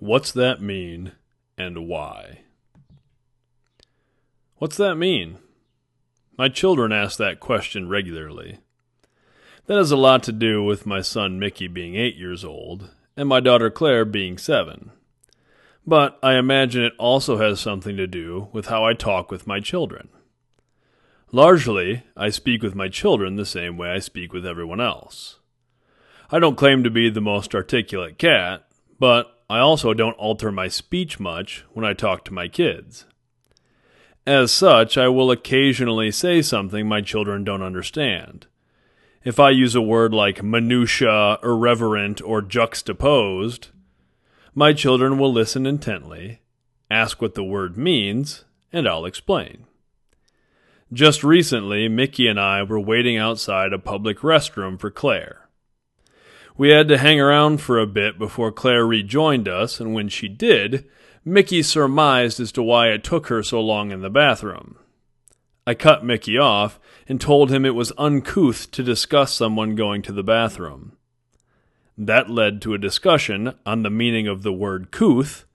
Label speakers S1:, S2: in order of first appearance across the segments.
S1: What's that mean and why? What's that mean? My children ask that question regularly. That has a lot to do with my son Mickey being eight years old and my daughter Claire being seven. But I imagine it also has something to do with how I talk with my children. Largely, I speak with my children the same way I speak with everyone else. I don't claim to be the most articulate cat, but I also don't alter my speech much when I talk to my kids. As such, I will occasionally say something my children don't understand. If I use a word like minutia, irreverent, or juxtaposed, my children will listen intently, ask what the word means, and I'll explain. Just recently, Mickey and I were waiting outside a public restroom for Claire. We had to hang around for a bit before Claire rejoined us, and when she did, Mickey surmised as to why it took her so long in the bathroom. I cut Mickey off and told him it was uncouth to discuss someone going to the bathroom. That led to a discussion on the meaning of the word couth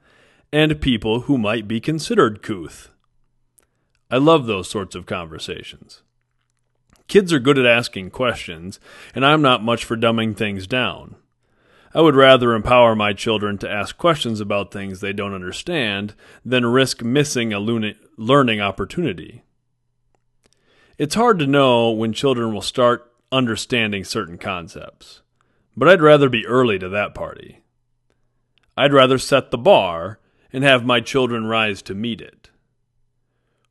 S1: and people who might be considered couth. I love those sorts of conversations. Kids are good at asking questions, and I'm not much for dumbing things down. I would rather empower my children to ask questions about things they don't understand than risk missing a learning opportunity. It's hard to know when children will start understanding certain concepts. But I'd rather be early to that party. I'd rather set the bar and have my children rise to meet it.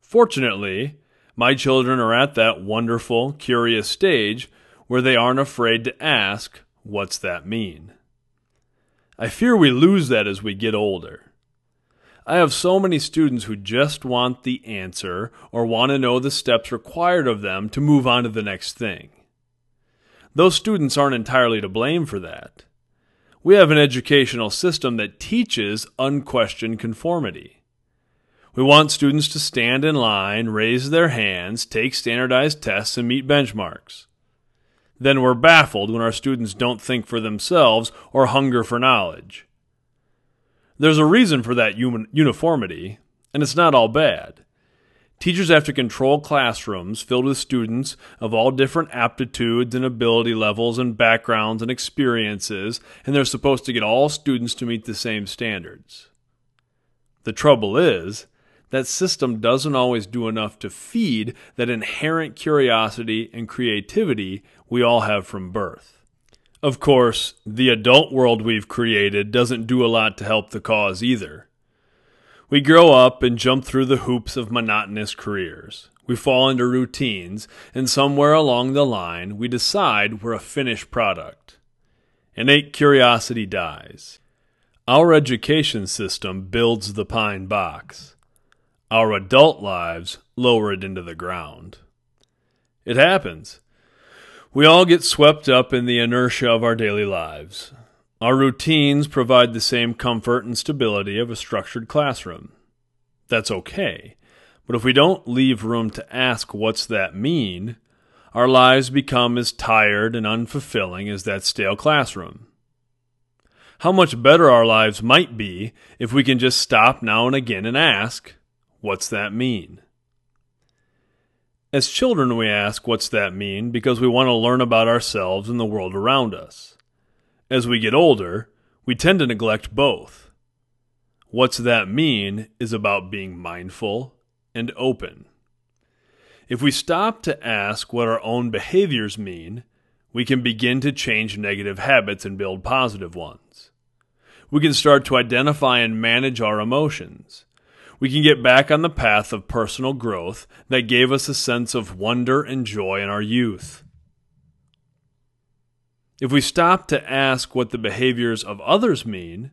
S1: Fortunately, my children are at that wonderful, curious stage where they aren't afraid to ask, What's that mean? I fear we lose that as we get older. I have so many students who just want the answer or want to know the steps required of them to move on to the next thing. Those students aren't entirely to blame for that. We have an educational system that teaches unquestioned conformity. We want students to stand in line, raise their hands, take standardized tests, and meet benchmarks. Then we're baffled when our students don't think for themselves or hunger for knowledge. There's a reason for that uniformity, and it's not all bad. Teachers have to control classrooms filled with students of all different aptitudes and ability levels and backgrounds and experiences, and they're supposed to get all students to meet the same standards. The trouble is, that system doesn't always do enough to feed that inherent curiosity and creativity we all have from birth. Of course, the adult world we've created doesn't do a lot to help the cause either. We grow up and jump through the hoops of monotonous careers. We fall into routines, and somewhere along the line, we decide we're a finished product. Innate curiosity dies. Our education system builds the pine box. Our adult lives lower it into the ground. It happens. We all get swept up in the inertia of our daily lives. Our routines provide the same comfort and stability of a structured classroom. That's okay. But if we don't leave room to ask what's that mean, our lives become as tired and unfulfilling as that stale classroom. How much better our lives might be if we can just stop now and again and ask, What's that mean? As children, we ask, What's that mean? because we want to learn about ourselves and the world around us. As we get older, we tend to neglect both. What's that mean is about being mindful and open. If we stop to ask what our own behaviors mean, we can begin to change negative habits and build positive ones. We can start to identify and manage our emotions. We can get back on the path of personal growth that gave us a sense of wonder and joy in our youth. If we stop to ask what the behaviors of others mean,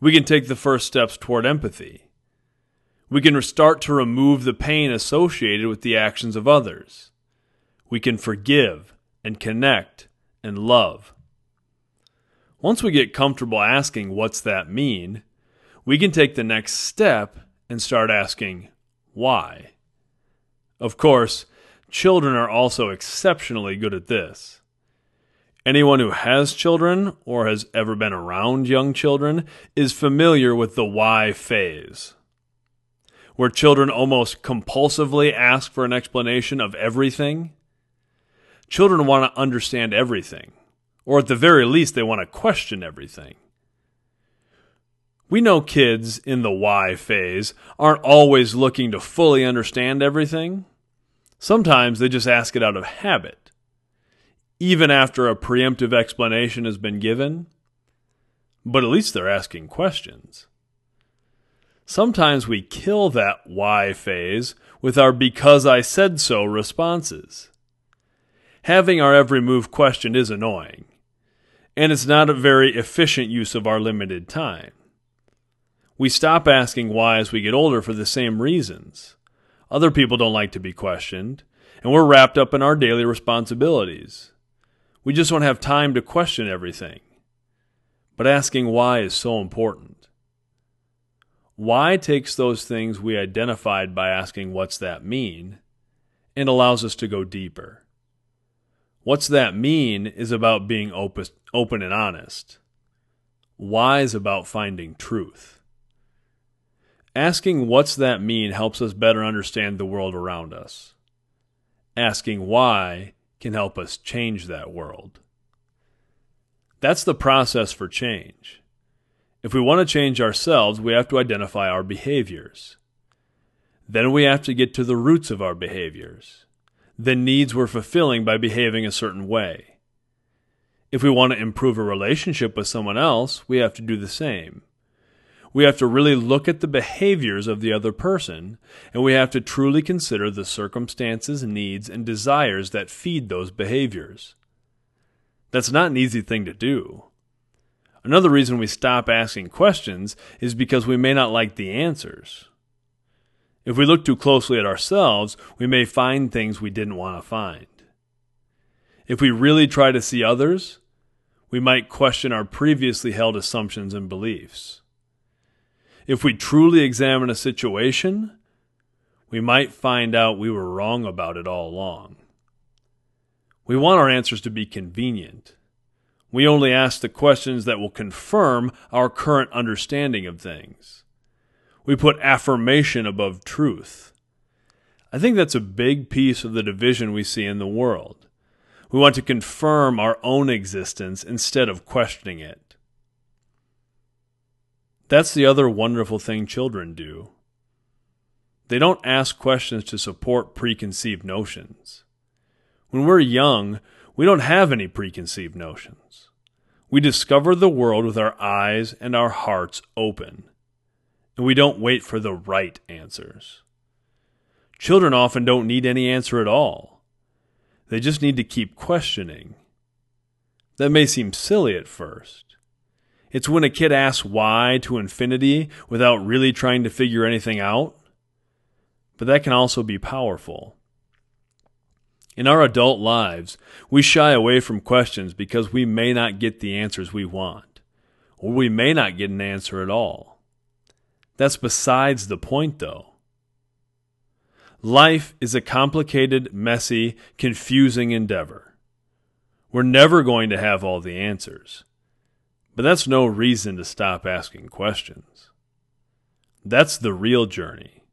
S1: we can take the first steps toward empathy. We can start to remove the pain associated with the actions of others. We can forgive and connect and love. Once we get comfortable asking, What's that mean? we can take the next step and start asking, Why? Of course, children are also exceptionally good at this. Anyone who has children or has ever been around young children is familiar with the why phase, where children almost compulsively ask for an explanation of everything. Children want to understand everything, or at the very least, they want to question everything. We know kids in the why phase aren't always looking to fully understand everything. Sometimes they just ask it out of habit even after a preemptive explanation has been given. But at least they're asking questions. Sometimes we kill that why phase with our because I said so responses. Having our every move questioned is annoying, and it's not a very efficient use of our limited time. We stop asking why as we get older for the same reasons. Other people don't like to be questioned, and we're wrapped up in our daily responsibilities. We just don't have time to question everything. But asking why is so important. Why takes those things we identified by asking what's that mean and allows us to go deeper. What's that mean is about being open and honest. Why is about finding truth. Asking what's that mean helps us better understand the world around us. Asking why can help us change that world. That's the process for change. If we want to change ourselves, we have to identify our behaviors. Then we have to get to the roots of our behaviors, the needs we're fulfilling by behaving a certain way. If we want to improve a relationship with someone else, we have to do the same we have to really look at the behaviors of the other person, and we have to truly consider the circumstances, needs, and desires that feed those behaviors. That's not an easy thing to do. Another reason we stop asking questions is because we may not like the answers. If we look too closely at ourselves, we may find things we didn't want to find. If we really try to see others, we might question our previously held assumptions and beliefs. If we truly examine a situation, we might find out we were wrong about it all along. We want our answers to be convenient. We only ask the questions that will confirm our current understanding of things. We put affirmation above truth. I think that's a big piece of the division we see in the world. We want to confirm our own existence instead of questioning it. That's the other wonderful thing children do. They don't ask questions to support preconceived notions. When we're young, we don't have any preconceived notions. We discover the world with our eyes and our hearts open, and we don't wait for the right answers. Children often don't need any answer at all. They just need to keep questioning. That may seem silly at first, it's when a kid asks why to infinity without really trying to figure anything out. But that can also be powerful. In our adult lives, we shy away from questions because we may not get the answers we want, or we may not get an answer at all. That's besides the point, though. Life is a complicated, messy, confusing endeavor. We're never going to have all the answers. But that's no reason to stop asking questions. That's the real journey.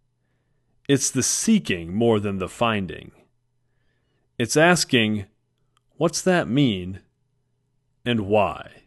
S1: It's the seeking more than the finding. It's asking, what's that mean and why?